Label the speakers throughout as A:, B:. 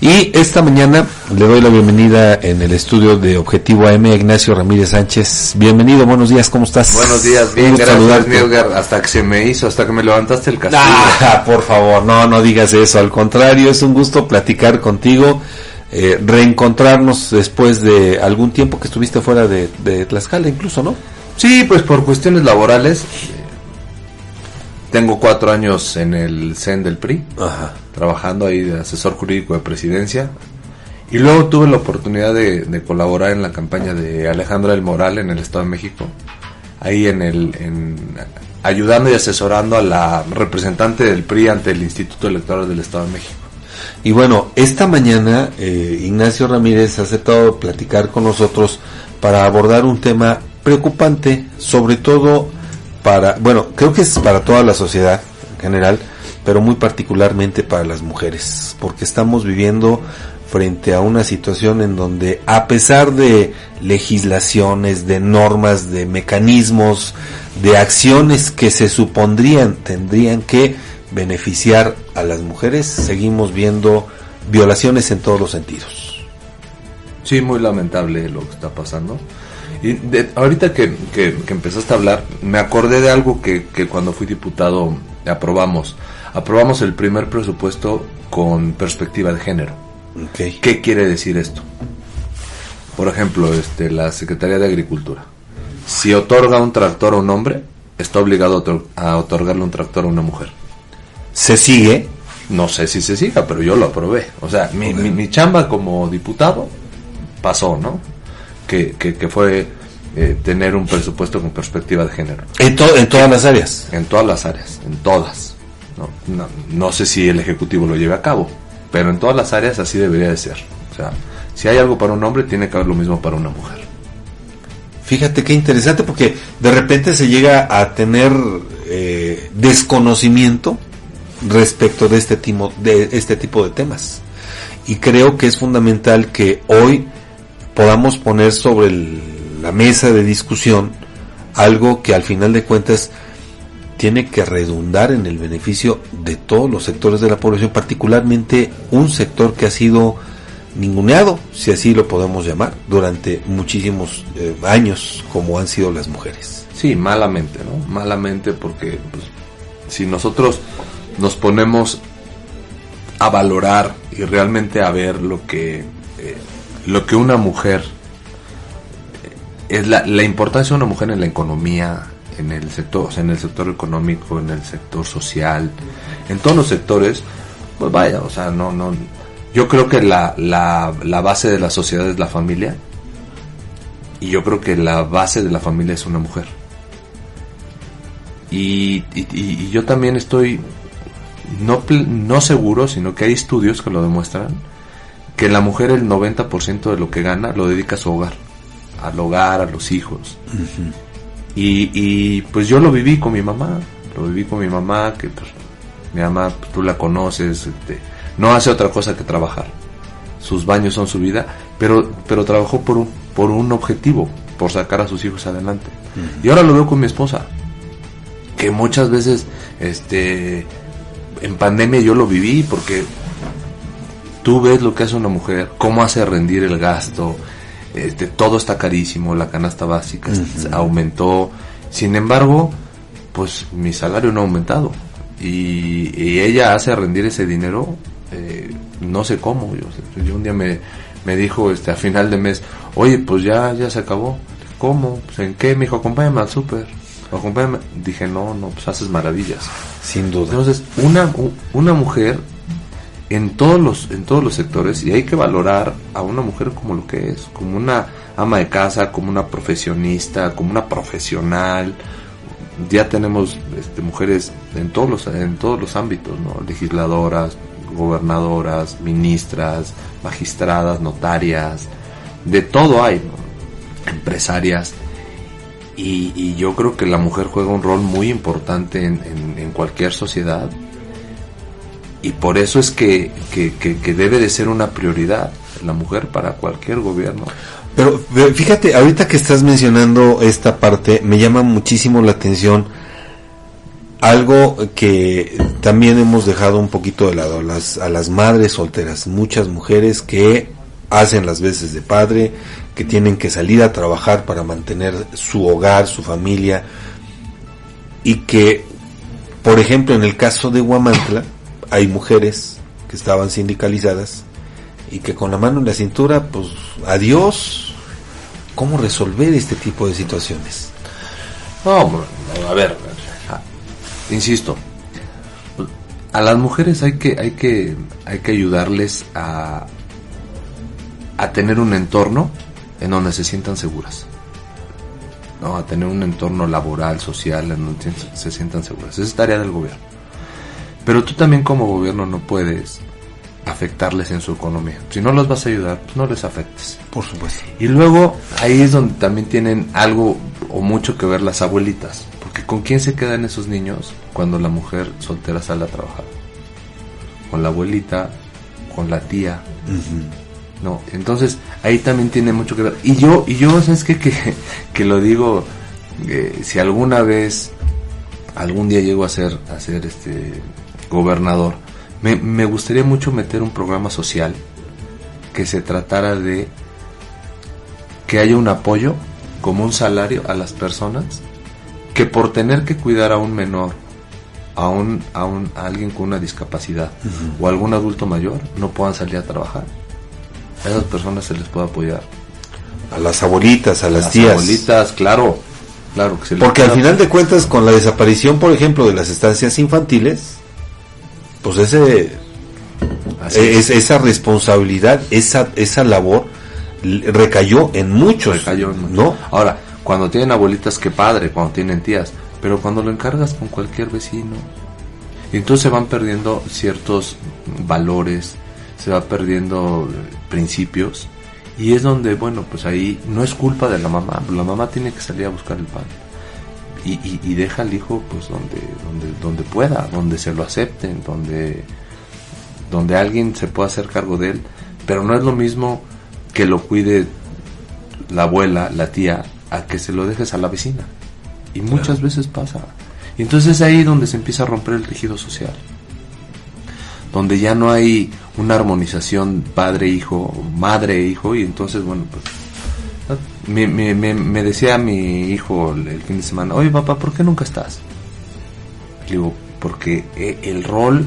A: Y esta mañana le doy la bienvenida en el estudio de Objetivo AM a Ignacio Ramírez Sánchez. Bienvenido, buenos días, ¿cómo estás?
B: Buenos días, bien, gracias, mi Edgar. Hasta que se me hizo, hasta que me levantaste el castillo.
A: Ah, por favor, no, no digas eso. Al contrario, es un gusto platicar contigo, eh, reencontrarnos después de algún tiempo que estuviste fuera de, de Tlaxcala, incluso, ¿no?
B: Sí, pues por cuestiones laborales. Tengo cuatro años en el CEN del PRI,
A: Ajá.
B: trabajando ahí de asesor jurídico de presidencia. Y luego tuve la oportunidad de, de colaborar en la campaña de Alejandra del Moral en el Estado de México. Ahí en el, en, ayudando y asesorando a la representante del PRI ante el Instituto Electoral del Estado de México.
A: Y bueno, esta mañana eh, Ignacio Ramírez ha aceptado platicar con nosotros para abordar un tema preocupante, sobre todo para, bueno, creo que es para toda la sociedad en general, pero muy particularmente para las mujeres, porque estamos viviendo frente a una situación en donde a pesar de legislaciones, de normas, de mecanismos, de acciones que se supondrían tendrían que beneficiar a las mujeres, seguimos viendo violaciones en todos los sentidos.
B: Sí, muy lamentable lo que está pasando. Y de, ahorita que, que, que, empezaste a hablar, me acordé de algo que, que cuando fui diputado aprobamos. Aprobamos el primer presupuesto con perspectiva de género.
A: Okay.
B: ¿Qué quiere decir esto? Por ejemplo, este, la Secretaría de Agricultura. Si otorga un tractor a un hombre, está obligado a otorgarle un tractor a una mujer.
A: ¿Se sigue?
B: No sé si se siga, pero yo lo aprobé. O sea, mi, mi, mi chamba como diputado pasó, ¿no? Que, que, que fue eh, tener un presupuesto con perspectiva de género.
A: ¿En, to en todas las áreas?
B: En todas las áreas, en todas. No, no, no, sé si el Ejecutivo lo lleve a cabo, pero en todas las áreas así debería de ser. O sea, si hay algo para un hombre, tiene que haber lo mismo para una mujer.
A: Fíjate qué interesante, porque de repente se llega a tener eh, desconocimiento respecto de este, tipo, de este tipo de temas. Y creo que es fundamental que hoy podamos poner sobre la mesa de discusión algo que al final de cuentas tiene que redundar en el beneficio de todos los sectores de la población, particularmente un sector que ha sido ninguneado, si así lo podemos llamar, durante muchísimos eh, años, como han sido las mujeres.
B: Sí, malamente, ¿no? Malamente porque pues, si nosotros nos ponemos a valorar y realmente a ver lo que eh, lo que una mujer es la, la, importancia de una mujer en la economía en el sector o sea, en el sector económico en el sector social en todos los sectores pues vaya o sea no no yo creo que la, la, la base de la sociedad es la familia y yo creo que la base de la familia es una mujer. Y, y, y yo también estoy no, no seguro, sino que hay estudios que lo demuestran, que la mujer el 90% de lo que gana lo dedica a su hogar, al hogar, a los hijos. Uh -huh. y, y, pues yo lo viví con mi mamá, lo viví con mi mamá, que pues, mi mamá, pues, tú la conoces, este, no hace otra cosa que trabajar. Sus baños son su vida, pero, pero trabajó por un, por un objetivo, por sacar a sus hijos adelante. Uh -huh. Y ahora lo veo con mi esposa, que muchas veces, este, en pandemia yo lo viví porque tú ves lo que hace una mujer, cómo hace rendir el gasto, este, todo está carísimo, la canasta básica uh -huh. aumentó, sin embargo, pues mi salario no ha aumentado y, y ella hace rendir ese dinero, eh, no sé cómo, yo, yo, un día me, me dijo este, a final de mes, oye, pues ya, ya se acabó, ¿cómo? Pues, ¿En qué? Me dijo, acompáñame al súper acompáñame. Dije, no, no, pues haces maravillas.
A: Sin duda.
B: Entonces, una, una mujer en todos los, en todos los sectores, y hay que valorar a una mujer como lo que es, como una ama de casa, como una profesionista, como una profesional. Ya tenemos este, mujeres en todos los, en todos los ámbitos. Legisladoras, gobernadoras, ministras, magistradas, notarias, de todo hay, empresarias y, yo creo que la mujer juega un rol muy importante en, en cualquier sociedad. Y por eso es que, que, que, debe de ser una prioridad la mujer para cualquier gobierno.
A: Pero fíjate, ahorita que estás mencionando esta parte, me llama muchísimo la atención algo que también hemos dejado un poquito de lado, las, a las madres solteras, muchas mujeres que hacen las veces de padre, que tienen que salir a trabajar para mantener su hogar, su familia, y que, por ejemplo, en el caso de Huamantla, hay mujeres que estaban sindicalizadas y que con la mano en la cintura, pues adiós, ¿cómo resolver este tipo de situaciones?
B: No, a ver, insisto, a las mujeres hay que, hay que, hay que ayudarles a, a tener un entorno en donde se sientan seguras. ¿no? A tener un entorno laboral, social, en donde se sientan seguras. Esa es tarea del gobierno. Pero tú también como gobierno no puedes afectarles en su economía. Si no los vas a ayudar, pues no les afectes.
A: Por supuesto.
B: Y luego ahí es donde también tienen algo o mucho que ver las abuelitas. Porque ¿con quién se quedan esos niños cuando la mujer soltera sale a trabajar? Con la abuelita, con la tía. No, entonces ahí también tiene mucho que ver. Y yo, y yo, ¿sabes qué? Que, que lo digo, eh, si alguna vez, algún día llego a ser, a ser este gobernador, me, me gustaría mucho meter un programa social que se tratara de que haya un apoyo como un salario a las personas que por tener que cuidar a un menor, a, un, a, un, a alguien con una discapacidad o algún adulto mayor no puedan salir a trabajar a esas personas se les puede apoyar.
A: A las abuelitas, a, las, tías.
B: abuelitas, claro. Claro que se
A: Porque al final de cuentas, con la desaparición, por ejemplo, de las estancias infantiles, pues ese, es. esa responsabilidad, esa, esa labor recayó en muchos.
B: Recayó ¿no? Ahora, cuando tienen abuelitas, qué padre, cuando tienen tías, pero cuando lo encargas con cualquier vecino, entonces se van perdiendo ciertos valores, se va perdiendo principios y es donde, bueno, pues ahí no es culpa de la mamá, la mamá tiene que salir a buscar el pan y, y, deja al hijo pues donde, donde, donde pueda, donde se lo acepten, donde, donde alguien se pueda hacer cargo de él, pero no es lo mismo que lo cuide la abuela, la tía, a que se lo dejes a la vecina. Y muchas veces pasa. Y entonces es ahí donde se empieza a romper el tejido social donde ya no hay una armonización padre-hijo, madre-hijo, y entonces, bueno, pues me, me, me, decía mi hijo el, fin de semana, oye papá, ¿por qué nunca estás? Le digo, porque eh, el rol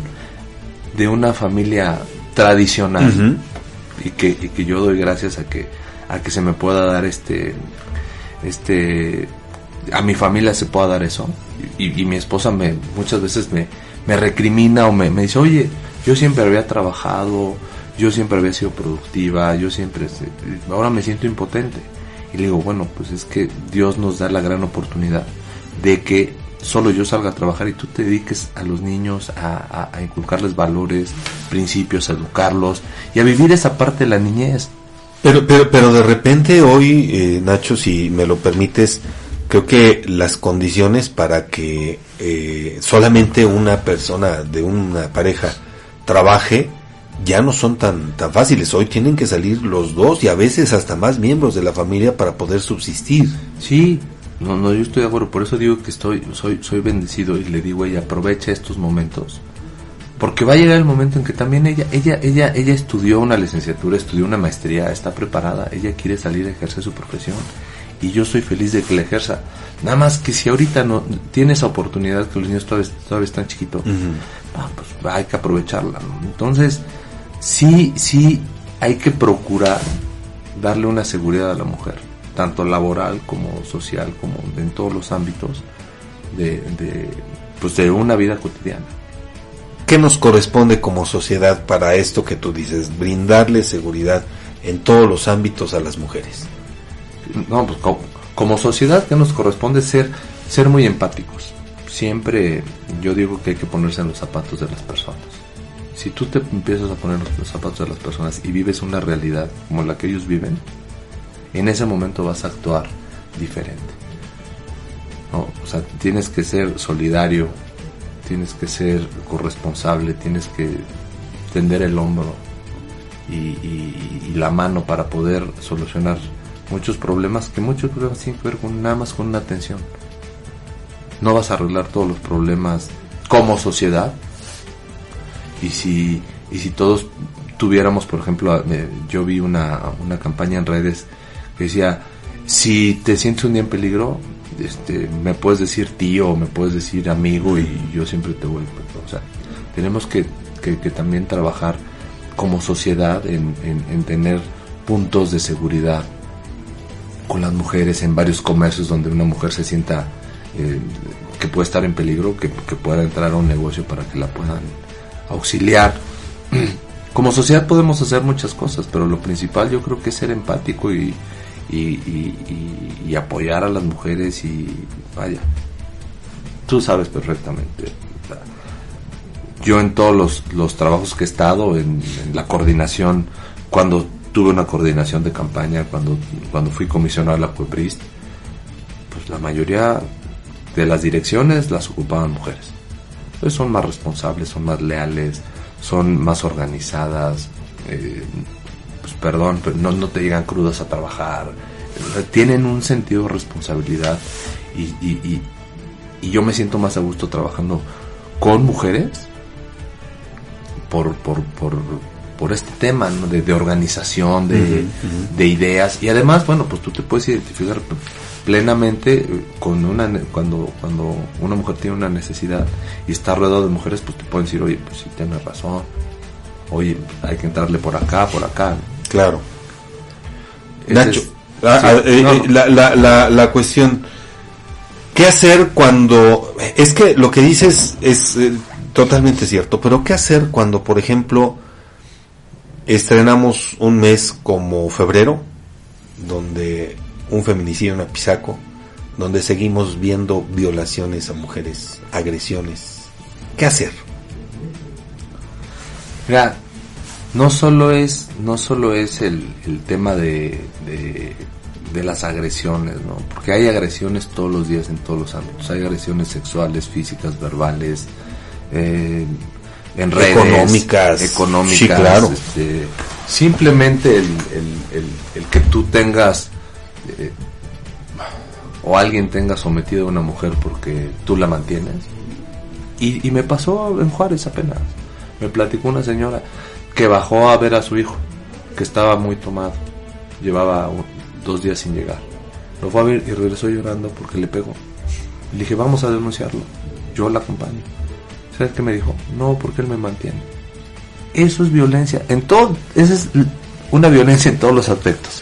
B: de una familia tradicional, y, que, y que yo doy gracias a que, a que se me pueda dar este, este, a mi familia se pueda dar eso, y, y mi esposa me, muchas veces me, me recrimina o me, me dice, oye, yo siempre había trabajado, yo siempre había sido productiva, yo siempre, ahora me siento impotente. Y le digo, bueno, pues es que Dios nos da la gran oportunidad de que solo yo salga a trabajar y tú te dediques a los niños a, inculcarles valores, principios, a educarlos y a vivir esa parte de la niñez.
A: Pero, pero, pero de repente hoy, eh, Nacho, si me lo permites, creo que las condiciones para que eh, solamente una persona de una pareja trabaje ya no son tan, tan fáciles. Hoy tienen que salir los dos y a veces hasta más miembros de la familia para poder subsistir.
B: Sí, no, no, yo estoy de acuerdo. Por eso digo que estoy, soy, soy bendecido y le digo a ella, aprovecha estos momentos. Porque va a llegar el momento en que también ella, ella, ella, ella estudió una licenciatura, estudió una maestría, está preparada, ella quiere salir a ejercer su profesión y yo soy feliz de que la ejerza. Nada más que si ahorita no tiene esa oportunidad que los niños todavía, todavía están chiquitos, ah, pues hay que aprovecharla. Entonces, sí, sí hay que procurar darle una seguridad a la mujer, tanto laboral como social, como en todos los ámbitos de, de, pues de una vida cotidiana.
A: ¿Qué nos corresponde como sociedad para esto que tú dices, brindarle seguridad en todos los ámbitos a las mujeres?
B: No, pues como, como sociedad que nos corresponde ser, ser muy empáticos siempre yo digo que hay que ponerse en los zapatos de las personas. Si tú te empiezas a poner los zapatos de las personas y vives una realidad como la que ellos viven, en ese momento vas a actuar diferente. o sea, tienes que ser solidario, tienes que ser corresponsable, tienes que tender el hombro y, la mano para poder solucionar muchos problemas que muchos problemas tienen que ver con nada más con una atención no vas a arreglar todos los problemas como sociedad. Y si, y si todos tuviéramos, por ejemplo, yo vi una, una campaña en redes que decía, si te sientes un día en peligro, este, me puedes decir tío, me puedes decir amigo y yo siempre te voy. O sea, tenemos que, que, también trabajar como sociedad en, en, tener puntos de seguridad con las mujeres en varios comercios donde una mujer se sienta eh, que puede estar en peligro, que, que pueda entrar a un negocio para que la puedan auxiliar. como sociedad podemos hacer muchas cosas, pero lo principal yo creo que es ser empático y, y, apoyar a las mujeres y vaya, tú sabes perfectamente. Yo en todos los, los trabajos que he estado, en, la coordinación, cuando tuve una coordinación de campaña, cuando, cuando fui comisionado a la CUEPRIST, pues la mayoría de las direcciones las ocupaban mujeres. Entonces son más responsables, son más leales, son más organizadas, eh, pues perdón, pero no, no te llegan crudas a trabajar, tienen un sentido de responsabilidad y, y, y, yo me siento más a gusto trabajando con mujeres por, por, por, por este tema de, de, organización, de, de ideas. Y además, bueno, pues tú te puedes identificar plenamente con una cuando cuando una mujer tiene una necesidad y está rodeado de mujeres pues te pueden decir oye pues sí tienes razón. Oye hay que entrarle por acá por acá
A: claro. Nacho eh, eh, la, la, la, la, cuestión qué hacer cuando es que lo que dices es eh, totalmente cierto pero qué hacer cuando por ejemplo estrenamos un mes como febrero donde un feminicidio en Apizaco, donde seguimos viendo violaciones a mujeres, agresiones. ¿Qué hacer?
B: Mira, no solo es, no solo es el, tema de, de, las agresiones, ¿no? Porque hay agresiones todos los días en todos los ámbitos. Hay agresiones sexuales, físicas, verbales, eh, en redes,
A: económicas,
B: económicas.
A: claro.
B: Este, simplemente el, el, el que tú tengas o alguien tenga sometido a una mujer porque tú la mantienes. Y, me pasó en Juárez apenas. Me platicó una señora que bajó a ver a su hijo, que estaba muy tomado. Llevaba dos días sin llegar. Lo fue a ver y regresó llorando porque le pegó. Le dije, vamos a denunciarlo. Yo la acompaño. ¿Sabes qué me dijo? No, porque él me mantiene. Eso es violencia. En todo, esa es una violencia en todos los aspectos.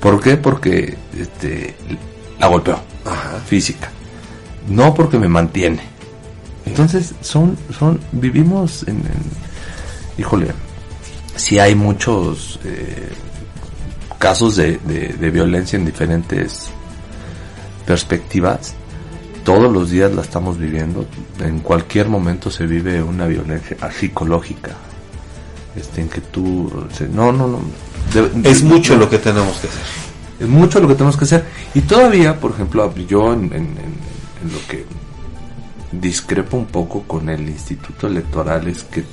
B: ¿Por qué? Porque este, la golpeó, física. No porque me mantiene. Entonces, son, son, vivimos en, híjole, si hay muchos eh, casos de, de, violencia en diferentes perspectivas. Todos los días la estamos viviendo. En cualquier momento se vive una violencia psicológica. Este, en que tú, no, no, no,
A: es mucho lo que tenemos que hacer.
B: Es mucho lo que tenemos que hacer. Y todavía, por ejemplo, yo en, lo que discrepo un poco con el Instituto Electoral es que, eh,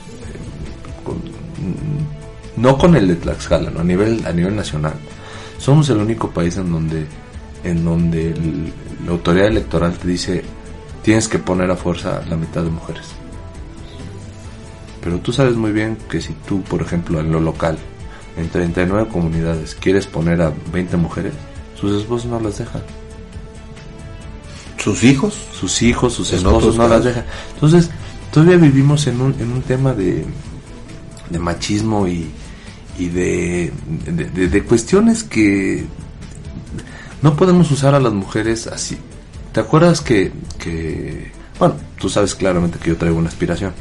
B: no con el de Tlaxcala, a, nivel, a nivel nacional, somos el único país en donde, en donde la autoridad electoral te dice tienes que poner a fuerza la mitad de mujeres. Pero tú sabes muy bien que si tú, por ejemplo, en lo local, en 39 comunidades quieres poner a 20 mujeres, sus esposos no las dejan.
A: ¿Sus hijos?
B: Sus hijos, sus esposos no las dejan. Entonces, todavía vivimos en un, en un tema de, de machismo y, y de, de, cuestiones que no podemos usar a las mujeres así. ¿Te acuerdas que, que, bueno, tú sabes claramente que yo traigo una aspiración,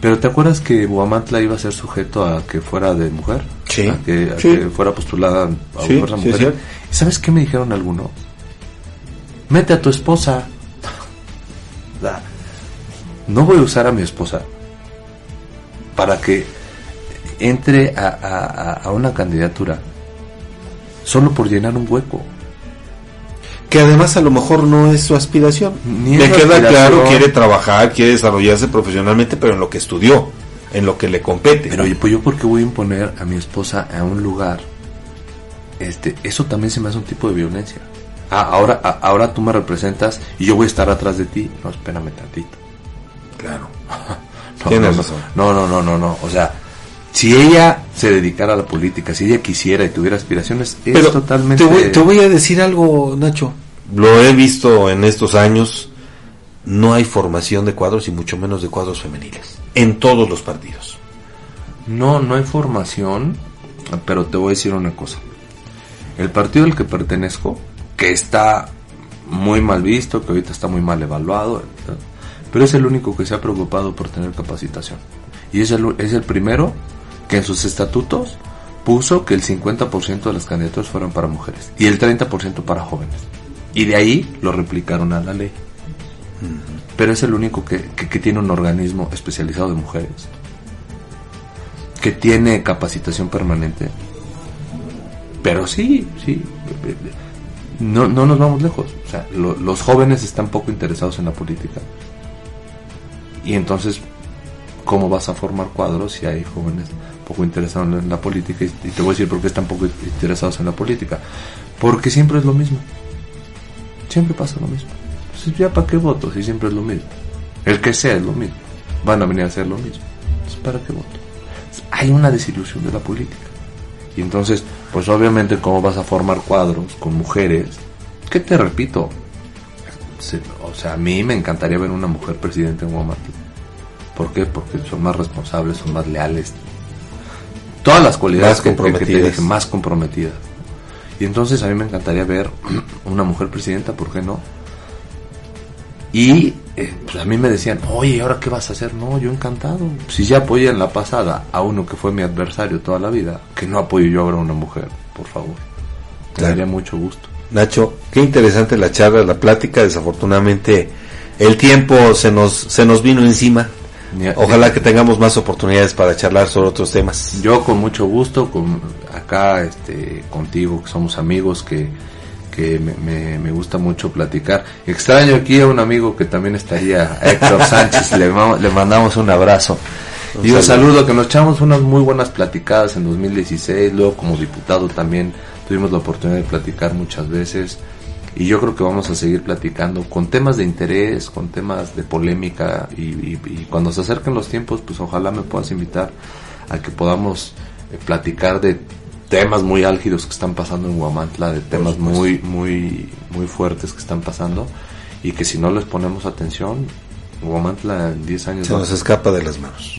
B: pero ¿te acuerdas que Guamantla iba a ser sujeto a que fuera de mujer?
A: Sí.
B: A que, fuera postulada a sí, fuerza mujer. ¿Sabes qué me dijeron algunos? Mete a tu esposa. no voy a usar a mi esposa para que entre a, a, una candidatura solo por llenar un hueco
A: que además a lo mejor no es su aspiración. Ni le queda claro, quiere trabajar, quiere desarrollarse profesionalmente, pero en lo que estudió, en lo que le compete.
B: Pero pues yo porque voy a imponer a mi esposa a un lugar, este, eso también se me hace un tipo de violencia. ah, ahora, ah, ahora tú me representas y yo voy a estar atrás de ti. No, espérame tantito.
A: Claro.
B: No,
A: Tienes
B: no,
A: razón.
B: No, no, no, no, no. O sea, si ella se dedicara a la política, si ella quisiera y tuviera aspiraciones, es
A: Pero
B: totalmente...
A: te, voy, te voy a decir algo, Nacho. Lo he visto en estos años. No hay formación de cuadros y mucho menos de cuadros femeniles. En todos los partidos.
B: No, no hay formación, pero te voy a decir una cosa. El partido al que pertenezco, que está muy mal visto, que ahorita está muy mal evaluado, pero es el único que se ha preocupado por tener capacitación. Y es el, es el primero que en sus estatutos puso que el 50% de las candidaturas fueran para mujeres y el 30% para jóvenes. Y de ahí lo replicaron a la ley. Pero es el único que, que- tiene un organismo especializado de mujeres que tiene capacitación permanente. Pero sí, sí. No, no nos vamos lejos. O sea, lo- los jóvenes están poco interesados en la política. Y entonces, ¿cómo vas a formar cuadros si hay jóvenes poco interesados en la política? Y te voy a decir por qué están poco interesados en la política. Porque siempre es lo mismo. Siempre pasa lo mismo. Entonces, ¿ya para qué voto si siempre es lo mismo? El que sea es lo mismo. Van a venir a hacer lo mismo. Entonces, ¿para qué voto? hay una desilusión de la política. Y entonces, pues obviamente, ¿cómo vas a formar cuadros con mujeres? Que te repito, se- o sea, a mí me encantaría ver una mujer presidente en Guamantla. ¿Por qué? Porque son más responsables, son más leales. Todas las cualidades que, que- te dije, más comprometidas. Y entonces a mí me encantaría ver una mujer presidenta, ¿por qué no? Y eh, pues a mí me decían, oye, ¿y ahora qué vas a hacer? No, yo encantado. Si ya apoyé en la pasada a uno que fue mi adversario toda la vida, que no apoyo yo ahora a una mujer, por favor. Me daría mucho gusto.
A: Nacho, qué interesante la charla, la plática. Desafortunadamente, el tiempo se nos, se nos vino encima. Ojalá que tengamos más oportunidades para charlar sobre otros temas.
B: Yo con mucho gusto, con acá este, contigo, que somos amigos, que, que me, me- me gusta mucho platicar. Extraño aquí a un amigo que también estaría, Héctor Sánchez, le, le mandamos un abrazo.
A: Un
B: y un
A: saludo.
B: saludo, que nos echamos unas muy buenas platicadas en 2016, luego como diputado también tuvimos la oportunidad de platicar muchas veces. Y yo creo que vamos a seguir platicando con temas de interés, con temas de polémica y, y- y cuando se acerquen los tiempos, pues ojalá me puedas invitar a que podamos eh, platicar de temas muy álgidos que están pasando en Guamantla, de temas muy, muy, muy fuertes que están pasando y que si no les ponemos atención, Guamantla en 10 años
A: Se
B: va a
A: nos escapa de las manos.